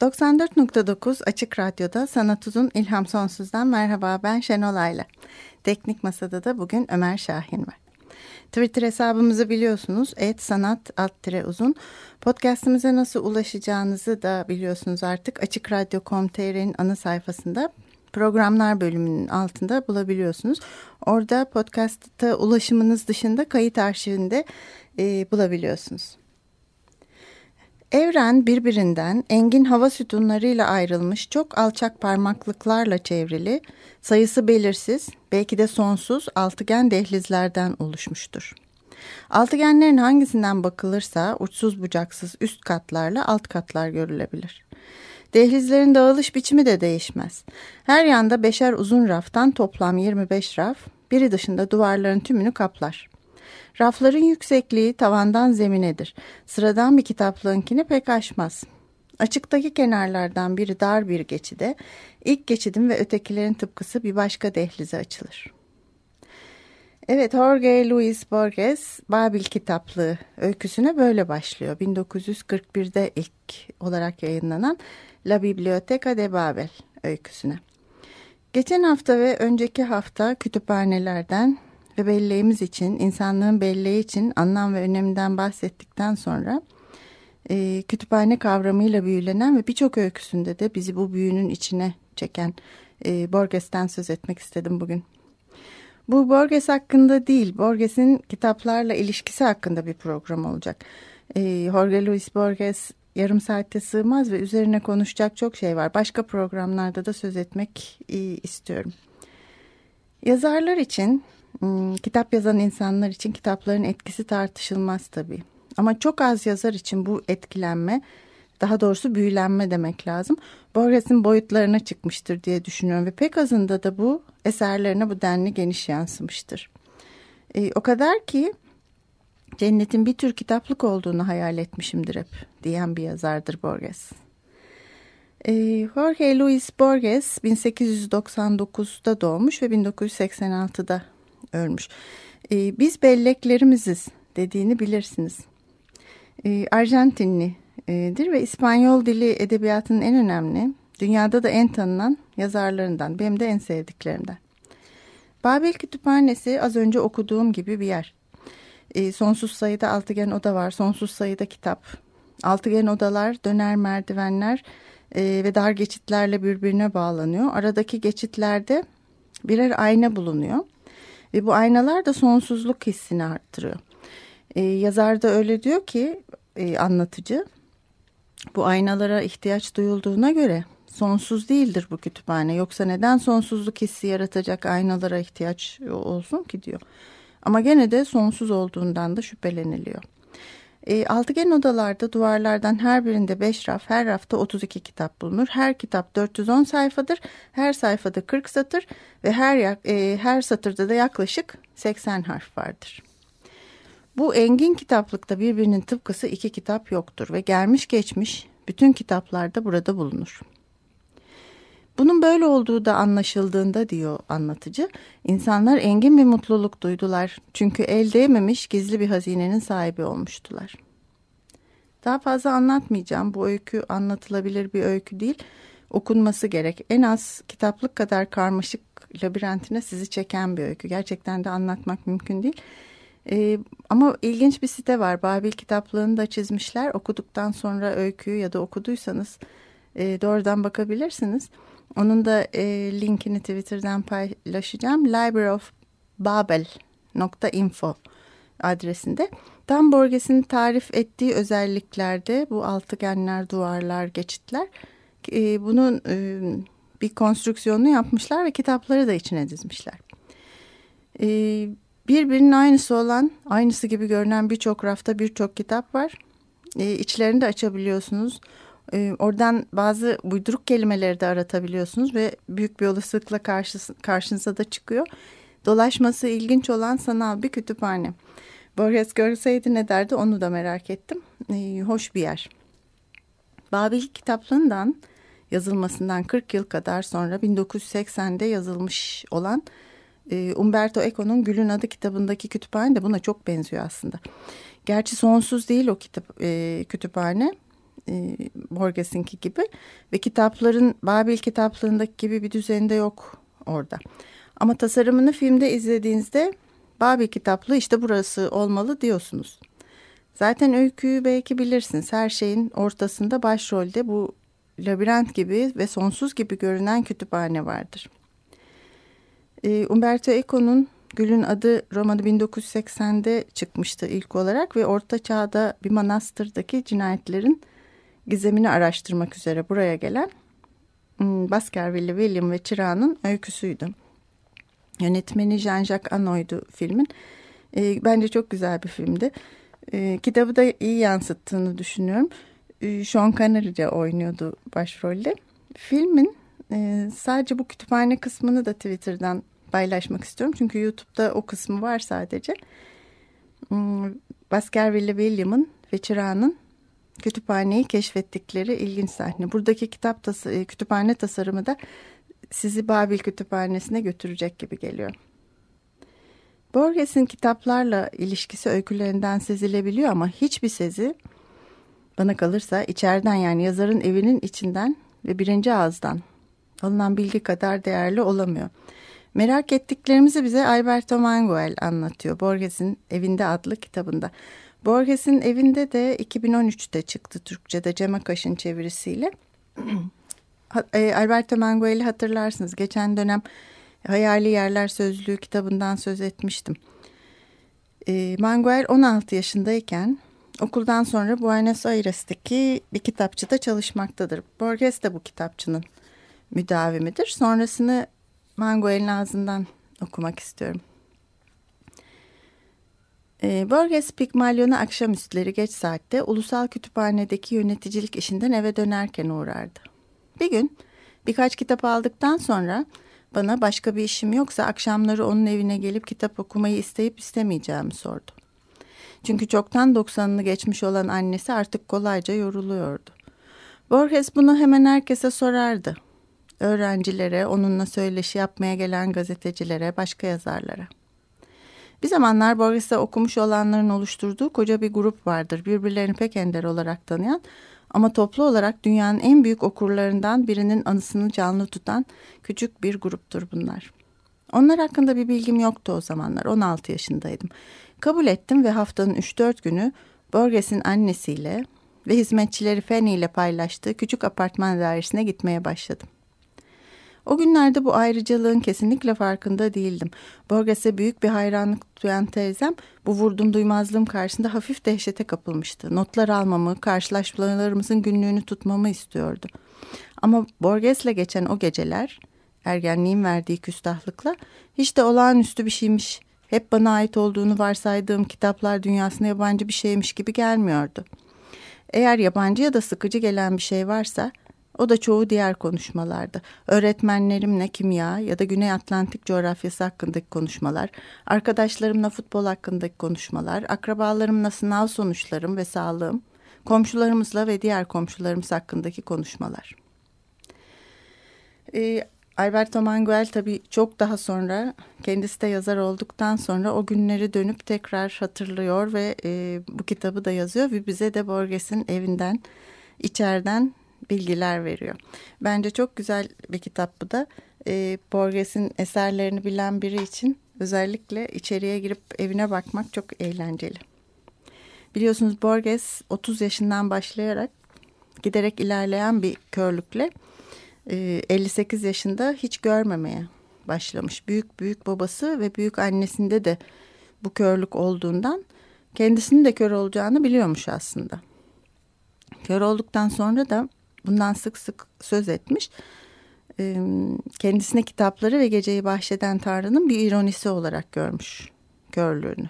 94.9 Açık Radyo'da Sanat Uzun İlham Sonsuz'dan merhaba ben Şenol Ayla. Teknik Masa'da da bugün Ömer Şahin var. Twitter hesabımızı biliyorsunuz. Et sanat alt uzun. Podcast'imize nasıl ulaşacağınızı da biliyorsunuz artık. Açık Radyo.com.tr'nin ana sayfasında programlar bölümünün altında bulabiliyorsunuz. Orada podcast'a ulaşımınız dışında kayıt arşivinde e, bulabiliyorsunuz. Evren birbirinden engin hava sütunlarıyla ayrılmış çok alçak parmaklıklarla çevrili, sayısı belirsiz, belki de sonsuz altıgen dehlizlerden oluşmuştur. Altıgenlerin hangisinden bakılırsa uçsuz bucaksız üst katlarla alt katlar görülebilir. Dehlizlerin dağılış biçimi de değişmez. Her yanda beşer uzun raftan toplam 25 raf, biri dışında duvarların tümünü kaplar. Rafların yüksekliği tavandan zeminedir. Sıradan bir kitaplığınkini pek aşmaz. Açıktaki kenarlardan biri dar bir geçide, ilk geçidin ve ötekilerin tıpkısı bir başka dehlize açılır. Evet, Jorge Luis Borges Babil Kitaplığı öyküsüne böyle başlıyor. 1941'de ilk olarak yayınlanan La Biblioteca de Babel öyküsüne. Geçen hafta ve önceki hafta kütüphanelerden ve belleğimiz için, insanlığın belleği için anlam ve öneminden bahsettikten sonra e, kütüphane kavramıyla büyülenen ve birçok öyküsünde de bizi bu büyünün içine çeken e, Borges'ten söz etmek istedim bugün. Bu Borges hakkında değil, Borges'in kitaplarla ilişkisi hakkında bir program olacak. E, Jorge Luis Borges yarım saatte sığmaz ve üzerine konuşacak çok şey var. Başka programlarda da söz etmek e, istiyorum. Yazarlar için kitap yazan insanlar için kitapların etkisi tartışılmaz tabii. Ama çok az yazar için bu etkilenme, daha doğrusu büyülenme demek lazım. Borges'in boyutlarına çıkmıştır diye düşünüyorum ve pek azında da bu eserlerine bu denli geniş yansımıştır. E, o kadar ki cennetin bir tür kitaplık olduğunu hayal etmişimdir hep diyen bir yazardır Borges. E, Jorge Luis Borges 1899'da doğmuş ve 1986'da ölmüş. E, biz belleklerimiziz dediğini bilirsiniz. E, Arjantinlidir ve İspanyol dili edebiyatının en önemli, dünyada da en tanınan yazarlarından, benim de en sevdiklerimden. Babel Kütüphanesi az önce okuduğum gibi bir yer. E, sonsuz sayıda altıgen oda var, sonsuz sayıda kitap. Altıgen odalar, döner merdivenler e, ve dar geçitlerle birbirine bağlanıyor. Aradaki geçitlerde birer ayna bulunuyor. Ve bu aynalar da sonsuzluk hissini arttırıyor. Ee, yazar da öyle diyor ki e, anlatıcı bu aynalara ihtiyaç duyulduğuna göre sonsuz değildir bu kütüphane. Yoksa neden sonsuzluk hissi yaratacak aynalara ihtiyaç olsun ki diyor. Ama gene de sonsuz olduğundan da şüpheleniliyor. E, altıgen odalarda duvarlardan her birinde 5 raf, her rafta 32 kitap bulunur. Her kitap 410 sayfadır. Her sayfada 40 satır ve her e, her satırda da yaklaşık 80 harf vardır. Bu engin kitaplıkta birbirinin tıpkısı iki kitap yoktur ve gelmiş geçmiş bütün kitaplarda burada bulunur. Bunun böyle olduğu da anlaşıldığında diyor anlatıcı, insanlar engin bir mutluluk duydular. Çünkü el değmemiş gizli bir hazinenin sahibi olmuştular. Daha fazla anlatmayacağım. Bu öykü anlatılabilir bir öykü değil. Okunması gerek. En az kitaplık kadar karmaşık labirentine sizi çeken bir öykü. Gerçekten de anlatmak mümkün değil. Ee, ama ilginç bir site var. Babil kitaplığını da çizmişler. Okuduktan sonra öyküyü ya da okuduysanız e, doğrudan bakabilirsiniz. Onun da e, linkini Twitter'dan paylaşacağım. libraryofbabel.info adresinde. Tam Borges'in tarif ettiği özelliklerde bu altıgenler, duvarlar, geçitler e, bunun e, bir konstrüksiyonunu yapmışlar ve kitapları da içine dizmişler. E, Birbirinin aynısı olan, aynısı gibi görünen birçok rafta birçok kitap var. E, içlerini de açabiliyorsunuz. E, oradan bazı uyduruk kelimeleri de aratabiliyorsunuz ve büyük bir olasılıkla karşısı, karşınıza da çıkıyor. Dolaşması ilginç olan sanal bir kütüphane. Borges görseydi ne derdi onu da merak ettim. E, hoş bir yer. Babil kitaplığından yazılmasından 40 yıl kadar sonra 1980'de yazılmış olan e, Umberto Eco'nun Gül'ün Adı kitabındaki kütüphane de buna çok benziyor aslında. Gerçi sonsuz değil o kitap e, kütüphane e, Borges'inki gibi ve kitapların Babil kitaplığındaki gibi bir düzeninde yok orada. Ama tasarımını filmde izlediğinizde Babil kitaplığı işte burası olmalı diyorsunuz. Zaten öyküyü belki bilirsiniz. Her şeyin ortasında başrolde bu labirent gibi ve sonsuz gibi görünen kütüphane vardır. E, Umberto Eco'nun Gül'ün adı romanı 1980'de çıkmıştı ilk olarak ve Orta Çağ'da bir manastırdaki cinayetlerin gizemini araştırmak üzere buraya gelen hmm, Baskerville William ve Çırağan'ın öyküsüydü. Yönetmeni Jean-Jacques Anoy'du filmin. E, bence çok güzel bir filmdi. E, kitabı da iyi yansıttığını düşünüyorum. E, Sean Connery oynuyordu başrolde. Filmin e, sadece bu kütüphane kısmını da Twitter'dan paylaşmak istiyorum. Çünkü YouTube'da o kısmı var sadece. Hmm, Baskerville William'ın ve Çırağan'ın kütüphaneyi keşfettikleri ilginç sahne. Buradaki kitap tas e, kütüphane tasarımı da sizi Babil Kütüphanesi'ne götürecek gibi geliyor. Borges'in kitaplarla ilişkisi öykülerinden sezilebiliyor ama hiçbir sezi bana kalırsa içeriden yani yazarın evinin içinden ve birinci ağızdan alınan bilgi kadar değerli olamıyor. Merak ettiklerimizi bize Alberto Manguel anlatıyor Borges'in Evinde adlı kitabında. Borges'in Evinde de 2013'te çıktı Türkçe'de Cem Akaş'ın çevirisiyle. E, Alberto Manguel'i hatırlarsınız. Geçen dönem Hayali Yerler Sözlüğü kitabından söz etmiştim. E, Manguel 16 yaşındayken okuldan sonra Buenos Aires'teki bir kitapçıda çalışmaktadır. Borges de bu kitapçının müdavimidir. Sonrasını Manguel'in ağzından okumak istiyorum. E, Borges Pigmalion'a akşamüstleri geç saatte ulusal kütüphanedeki yöneticilik işinden eve dönerken uğrardı. Bir gün birkaç kitap aldıktan sonra bana başka bir işim yoksa akşamları onun evine gelip kitap okumayı isteyip istemeyeceğimi sordu. Çünkü çoktan doksanını geçmiş olan annesi artık kolayca yoruluyordu. Borges bunu hemen herkese sorardı öğrencilere, onunla söyleşi yapmaya gelen gazetecilere, başka yazarlara. Bir zamanlar Borges'te okumuş olanların oluşturduğu koca bir grup vardır. Birbirlerini pek ender olarak tanıyan ama toplu olarak dünyanın en büyük okurlarından birinin anısını canlı tutan küçük bir gruptur bunlar. Onlar hakkında bir bilgim yoktu o zamanlar. 16 yaşındaydım. Kabul ettim ve haftanın 3-4 günü Borges'in annesiyle ve hizmetçileri Fanny ile paylaştığı küçük apartman dairesine gitmeye başladım. O günlerde bu ayrıcalığın kesinlikle farkında değildim. Borges'e büyük bir hayranlık duyan teyzem bu vurdum duymazlığım karşısında hafif dehşete kapılmıştı. Notlar almamı, karşılaşmalarımızın günlüğünü tutmamı istiyordu. Ama Borges'le geçen o geceler, ergenliğin verdiği küstahlıkla hiç de olağanüstü bir şeymiş. Hep bana ait olduğunu varsaydığım kitaplar dünyasına yabancı bir şeymiş gibi gelmiyordu. Eğer yabancı ya da sıkıcı gelen bir şey varsa o da çoğu diğer konuşmalarda. Öğretmenlerimle kimya ya da Güney Atlantik coğrafyası hakkındaki konuşmalar, arkadaşlarımla futbol hakkındaki konuşmalar, akrabalarımla sınav sonuçlarım ve sağlığım, komşularımızla ve diğer komşularımız hakkındaki konuşmalar. Ee, Alberto Manguel tabii çok daha sonra kendisi de yazar olduktan sonra o günleri dönüp tekrar hatırlıyor ve e, bu kitabı da yazıyor ve bize de Borges'in evinden içeriden bilgiler veriyor. Bence çok güzel bir kitap bu da. E, Borges'in eserlerini bilen biri için özellikle içeriye girip evine bakmak çok eğlenceli. Biliyorsunuz Borges 30 yaşından başlayarak giderek ilerleyen bir körlükle e, 58 yaşında hiç görmemeye başlamış. Büyük büyük babası ve büyük annesinde de bu körlük olduğundan kendisinin de kör olacağını biliyormuş aslında. Kör olduktan sonra da bundan sık sık söz etmiş. Kendisine kitapları ve geceyi bahşeden Tanrı'nın bir ironisi olarak görmüş körlüğünü.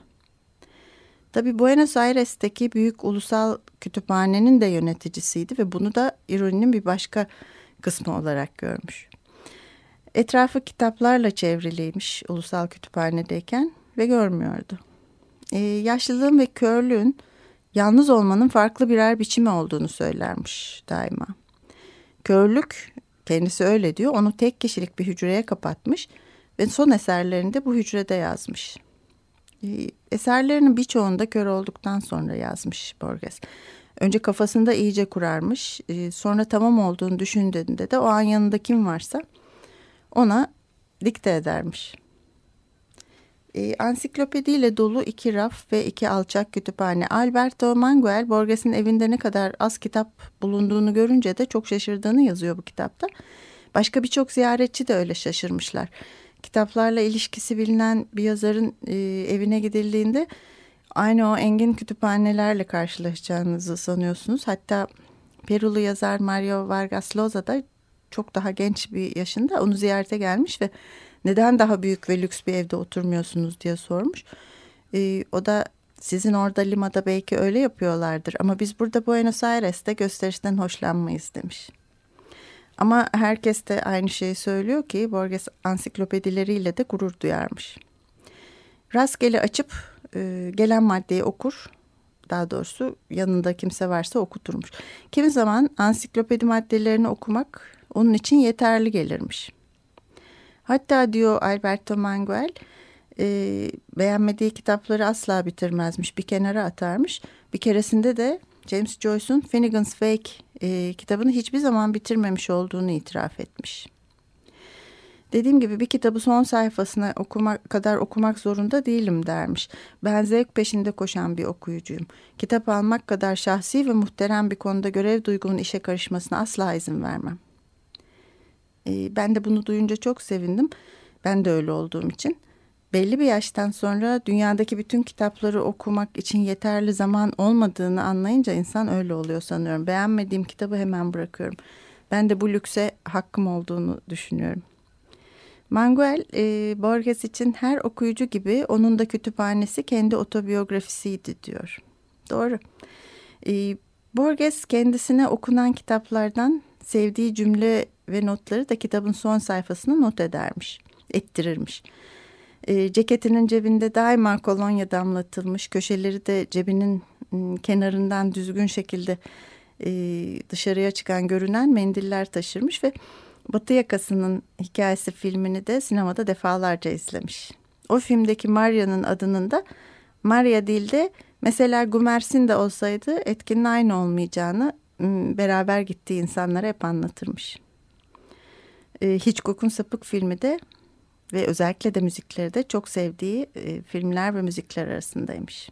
Tabi Buenos Aires'teki büyük ulusal kütüphanenin de yöneticisiydi ve bunu da ironinin bir başka kısmı olarak görmüş. Etrafı kitaplarla çevriliymiş ulusal kütüphanedeyken ve görmüyordu. Ee, yaşlılığın ve körlüğün yalnız olmanın farklı birer biçimi olduğunu söylermiş daima. Körlük kendisi öyle diyor onu tek kişilik bir hücreye kapatmış ve son eserlerini de bu hücrede yazmış. Ee, eserlerinin birçoğunda kör olduktan sonra yazmış Borges. Önce kafasında iyice kurarmış. Ee, sonra tamam olduğunu düşündüğünde de o an yanında kim varsa ona dikte edermiş. E, ansiklopediyle dolu iki raf ve iki alçak kütüphane. Alberto Manguel, Borges'in evinde ne kadar az kitap bulunduğunu görünce de çok şaşırdığını yazıyor bu kitapta. Başka birçok ziyaretçi de öyle şaşırmışlar. Kitaplarla ilişkisi bilinen bir yazarın e, evine gidildiğinde aynı o engin kütüphanelerle karşılaşacağınızı sanıyorsunuz. Hatta Perulu yazar Mario Vargas Llosa da çok daha genç bir yaşında onu ziyarete gelmiş ve neden daha büyük ve lüks bir evde oturmuyorsunuz diye sormuş. E, o da sizin orada Lima'da belki öyle yapıyorlardır ama biz burada Buenos Aires'te gösterişten hoşlanmayız demiş. Ama herkes de aynı şeyi söylüyor ki Borges ansiklopedileriyle de gurur duyarmış. Rastgele açıp e, gelen maddeyi okur. Daha doğrusu yanında kimse varsa okuturmuş. Kimi zaman ansiklopedi maddelerini okumak onun için yeterli gelirmiş. Hatta diyor Alberto Manguel e, beğenmediği kitapları asla bitirmezmiş. Bir kenara atarmış. Bir keresinde de James Joyce'un Finnegan's Wake e, kitabını hiçbir zaman bitirmemiş olduğunu itiraf etmiş. Dediğim gibi bir kitabı son sayfasına okumak kadar okumak zorunda değilim dermiş. Ben zevk peşinde koşan bir okuyucuyum. Kitap almak kadar şahsi ve muhterem bir konuda görev duygumun işe karışmasına asla izin vermem. E, ben de bunu duyunca çok sevindim. Ben de öyle olduğum için. Belli bir yaştan sonra dünyadaki bütün kitapları okumak için yeterli zaman olmadığını anlayınca insan öyle oluyor sanıyorum. Beğenmediğim kitabı hemen bırakıyorum. Ben de bu lükse hakkım olduğunu düşünüyorum. Manguel, e, Borges için her okuyucu gibi onun da kütüphanesi kendi otobiyografisiydi diyor. Doğru. E, Borges kendisine okunan kitaplardan sevdiği cümle ve notları da kitabın son sayfasına not edermiş, ettirirmiş. E, ceketinin cebinde daima kolonya damlatılmış, köşeleri de cebinin kenarından düzgün şekilde e, dışarıya çıkan görünen mendiller taşırmış ve Batı Yakası'nın hikayesi filmini de sinemada defalarca izlemiş. O filmdeki Maria'nın adının da Maria değil de mesela Gumersin de olsaydı etkinin aynı olmayacağını beraber gittiği insanlara hep anlatırmış. E, Hitchcock'un Sapık filmi de ve özellikle de müzikleri de çok sevdiği e, filmler ve müzikler arasındaymış.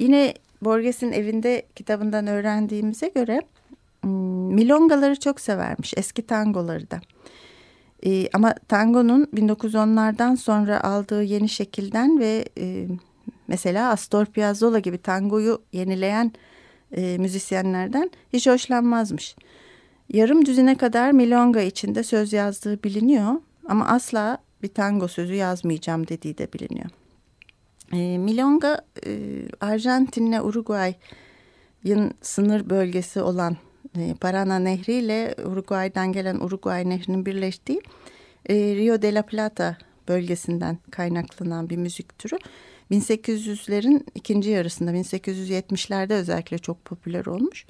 Yine Borges'in evinde kitabından öğrendiğimize göre milongaları çok severmiş eski tangoları da. E, ama tangonun 1910'lardan sonra aldığı yeni şekilden ve e, mesela Astor Piazzolla gibi tangoyu yenileyen e, müzisyenlerden hiç hoşlanmazmış. Yarım düzine kadar milonga içinde söz yazdığı biliniyor ama asla bir tango sözü yazmayacağım dediği de biliniyor. E, milonga e, Arjantin'le Uruguay'ın sınır bölgesi olan e, Parana Nehri ile Uruguay'dan gelen Uruguay Nehri'nin birleştiği e, Rio de la Plata bölgesinden kaynaklanan bir müzik türü. 1800'lerin ikinci yarısında 1870'lerde özellikle çok popüler olmuş.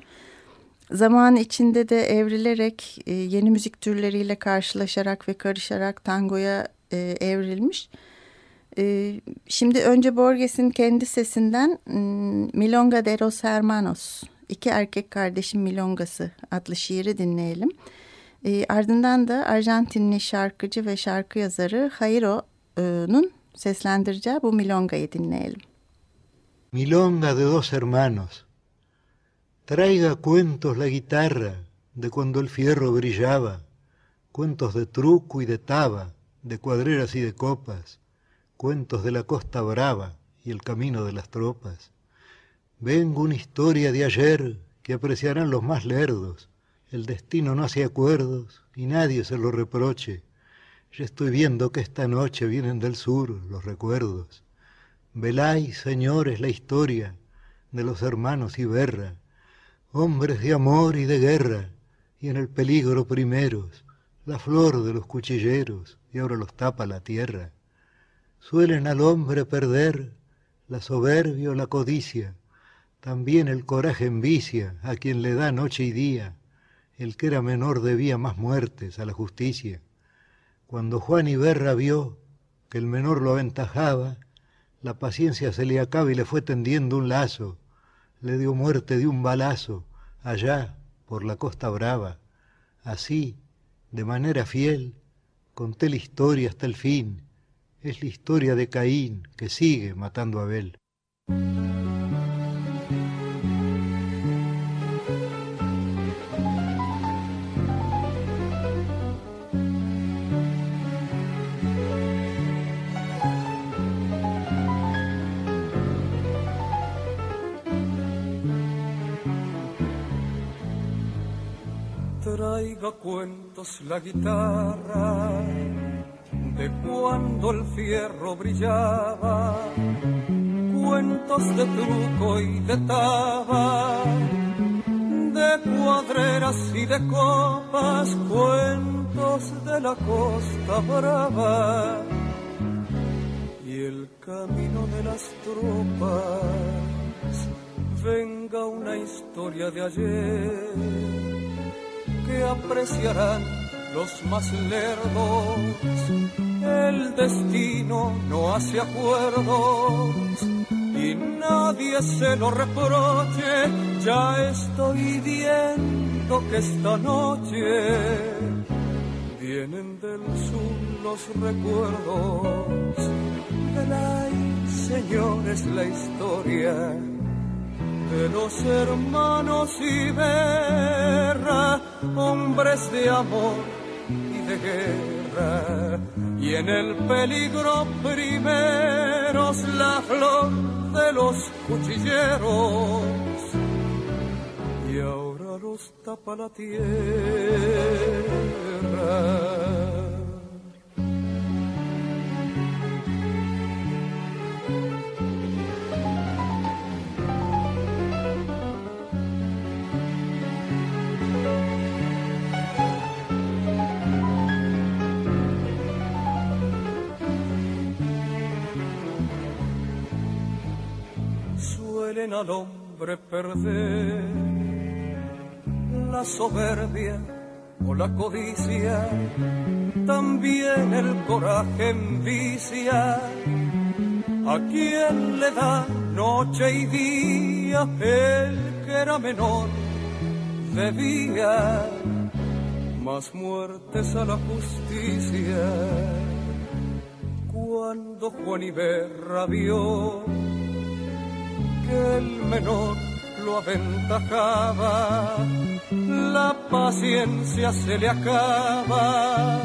Zaman içinde de evrilerek e, yeni müzik türleriyle karşılaşarak ve karışarak tangoya e, evrilmiş. E, şimdi önce Borges'in kendi sesinden Milonga de los Hermanos, iki erkek kardeşin milongası adlı şiiri dinleyelim. ardından da Arjantinli şarkıcı ve şarkı yazarı Jairo'nun seslendireceği bu milongayı dinleyelim. Milonga de dos hermanos. Traiga cuentos la guitarra de cuando el fierro brillaba, cuentos de truco y de taba, de cuadreras y de copas, cuentos de la costa brava y el camino de las tropas. Vengo una historia de ayer que apreciarán los más lerdos. El destino no hace acuerdos y nadie se lo reproche. Ya estoy viendo que esta noche vienen del sur los recuerdos. Velay, señores, la historia de los hermanos Iberra, hombres de amor y de guerra, y en el peligro primeros, la flor de los cuchilleros, y ahora los tapa la tierra. Suelen al hombre perder la soberbia o la codicia, también el coraje envicia a quien le da noche y día, el que era menor debía más muertes a la justicia. Cuando Juan Iberra vio que el menor lo aventajaba, la paciencia se le acaba y le fue tendiendo un lazo, le dio muerte de un balazo allá por la costa brava. Así, de manera fiel, conté la historia hasta el fin. Es la historia de Caín que sigue matando a Abel. Traiga cuentos la guitarra de cuando el fierro brillaba, cuentos de truco y de taba, de cuadreras y de copas, cuentos de la costa brava y el camino de las tropas. Venga una historia de ayer que apreciarán los más lerdos. El destino no hace acuerdos y nadie se lo reproche. Ya estoy viendo que esta noche vienen del sur los recuerdos. De la señores, la historia de los hermanos Iberra, hombres de amor y de guerra, y en el peligro primeros la flor de los cuchilleros, y ahora los tapa la tierra. Al hombre perder la soberbia o la codicia, también el coraje envicia. A quien le da noche y día, el que era menor debía más muertes a la justicia. Cuando Juan Iberra vio que el menor lo aventajaba, la paciencia se le acaba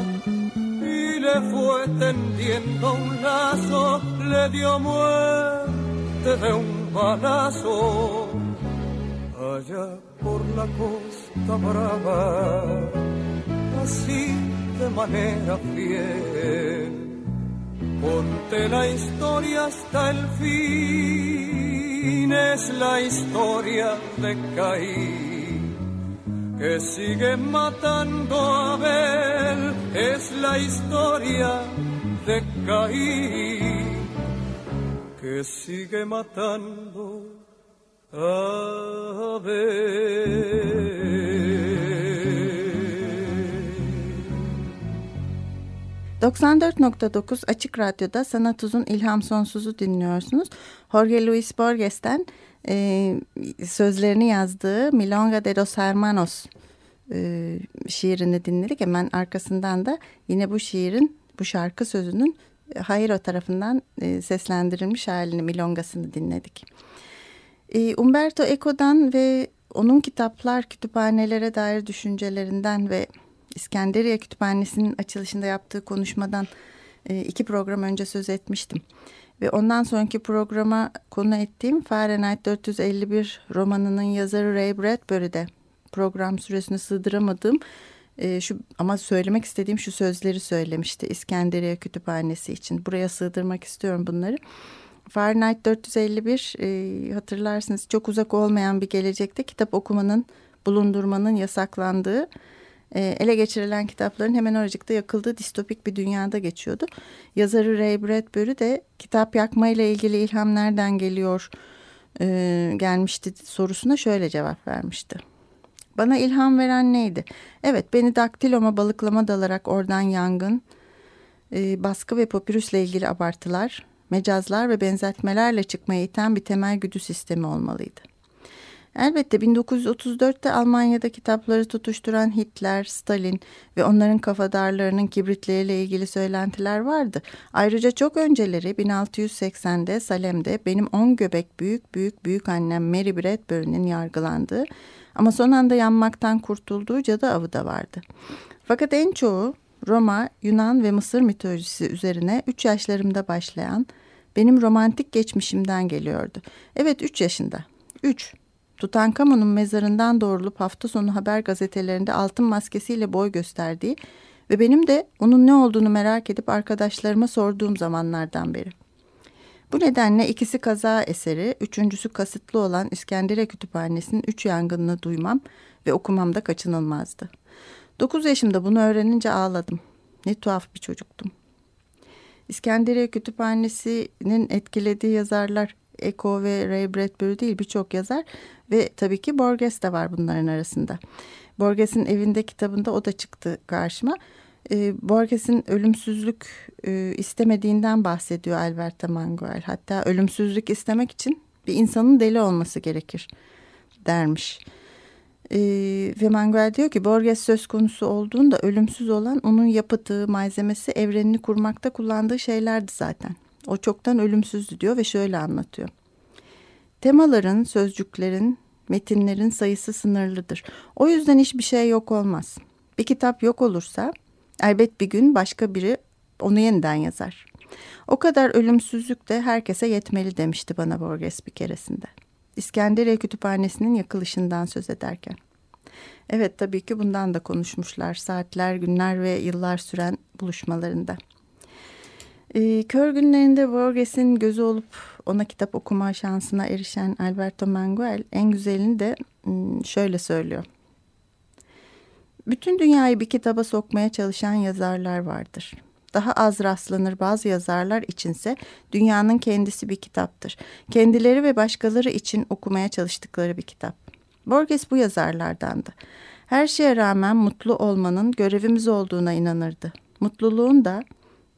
y le fue tendiendo un lazo, le dio muerte de un balazo allá por la costa brava, así de manera fiel. Conté la historia hasta el fin es la historia de Caín, que sigue matando a Abel, es la historia de Caín, que sigue matando a Abel. 94.9 Açık Radyo'da Sanat Uzun İlham Sonsuz'u dinliyorsunuz. Jorge Luis Borges'ten e, sözlerini yazdığı Milonga de los Hermanos e, şiirini dinledik. Hemen arkasından da yine bu şiirin, bu şarkı sözünün Hayro tarafından e, seslendirilmiş halini, Milongasını dinledik. E, Umberto Eco'dan ve onun kitaplar, kütüphanelere dair düşüncelerinden ve İskenderiye Kütüphanesi'nin açılışında yaptığı konuşmadan e, iki program önce söz etmiştim. Ve ondan sonraki programa konu ettiğim Fahrenheit 451 romanının yazarı Ray Bradbury de program süresine sığdıramadığım e, şu ama söylemek istediğim şu sözleri söylemişti İskenderiye Kütüphanesi için. Buraya sığdırmak istiyorum bunları. Fahrenheit 451 e, hatırlarsınız çok uzak olmayan bir gelecekte kitap okumanın bulundurmanın yasaklandığı ele geçirilen kitapların hemen oracıkta yakıldığı distopik bir dünyada geçiyordu. Yazarı Ray Bradbury de kitap yakma ile ilgili ilham nereden geliyor e, gelmişti sorusuna şöyle cevap vermişti. Bana ilham veren neydi? Evet beni daktiloma balıklama dalarak oradan yangın, e, baskı ve papirüsle ilgili abartılar, mecazlar ve benzetmelerle çıkmaya iten bir temel güdü sistemi olmalıydı. Elbette 1934'te Almanya'da kitapları tutuşturan Hitler, Stalin ve onların kafadarlarının kibritleriyle ilgili söylentiler vardı. Ayrıca çok önceleri 1680'de Salem'de benim on göbek büyük büyük büyük annem Mary Bradbury'nin yargılandığı ama son anda yanmaktan kurtulduğu cadı avı da vardı. Fakat en çoğu Roma, Yunan ve Mısır mitolojisi üzerine 3 yaşlarımda başlayan benim romantik geçmişimden geliyordu. Evet 3 yaşında. 3. Tutankamon'un mezarından doğrulup hafta sonu haber gazetelerinde altın maskesiyle boy gösterdiği ve benim de onun ne olduğunu merak edip arkadaşlarıma sorduğum zamanlardan beri. Bu nedenle ikisi kaza eseri, üçüncüsü kasıtlı olan İskenderiye Kütüphanesi'nin üç yangınını duymam ve okumam da kaçınılmazdı. Dokuz yaşımda bunu öğrenince ağladım. Ne tuhaf bir çocuktum. İskenderiye Kütüphanesi'nin etkilediği yazarlar Eko ve Ray Bradbury değil birçok yazar ve tabii ki Borges de var bunların arasında. Borges'in evinde kitabında o da çıktı karşıma. E, Borges'in ölümsüzlük e, istemediğinden bahsediyor Alberta Manguel. Hatta ölümsüzlük istemek için bir insanın deli olması gerekir dermiş. E, ve Manguel diyor ki Borges söz konusu olduğunda ölümsüz olan onun yapıtı, malzemesi, evrenini kurmakta kullandığı şeylerdi zaten. O çoktan ölümsüzdü diyor ve şöyle anlatıyor. Temaların, sözcüklerin, metinlerin sayısı sınırlıdır. O yüzden hiçbir şey yok olmaz. Bir kitap yok olursa elbet bir gün başka biri onu yeniden yazar. O kadar ölümsüzlük de herkese yetmeli demişti bana Borges bir keresinde. İskenderiye Kütüphanesi'nin yakılışından söz ederken. Evet tabii ki bundan da konuşmuşlar saatler, günler ve yıllar süren buluşmalarında. E, kör günlerinde Borges'in gözü olup ona kitap okuma şansına erişen Alberto Manguel en güzelini de hmm, şöyle söylüyor. Bütün dünyayı bir kitaba sokmaya çalışan yazarlar vardır. Daha az rastlanır bazı yazarlar içinse dünyanın kendisi bir kitaptır. Kendileri ve başkaları için okumaya çalıştıkları bir kitap. Borges bu yazarlardandı. Her şeye rağmen mutlu olmanın görevimiz olduğuna inanırdı. Mutluluğun da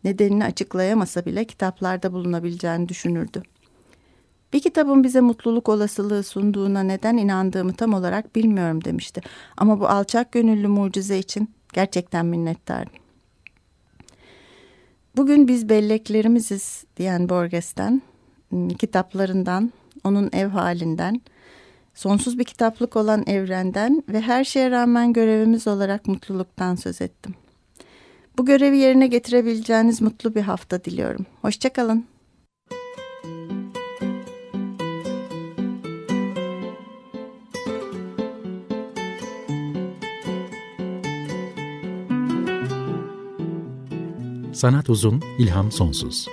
nedenini açıklayamasa bile kitaplarda bulunabileceğini düşünürdü. Bir kitabın bize mutluluk olasılığı sunduğuna neden inandığımı tam olarak bilmiyorum demişti. Ama bu alçak gönüllü mucize için gerçekten minnettarım. Bugün biz belleklerimiziz diyen Borges'ten, ıı, kitaplarından, onun ev halinden, sonsuz bir kitaplık olan evrenden ve her şeye rağmen görevimiz olarak mutluluktan söz ettim. Bu görevi yerine getirebileceğiniz mutlu bir hafta diliyorum. Hoşçakalın. Sanat uzun, ilham sonsuz.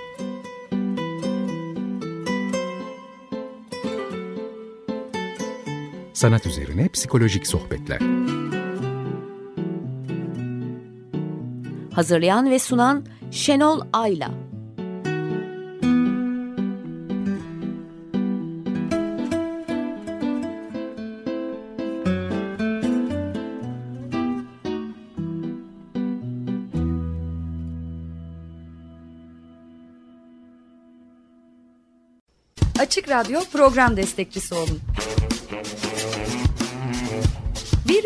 Sanat üzerine psikolojik sohbetler. Hazırlayan ve sunan Şenol Ayla. Açık Radyo program destekçisi olun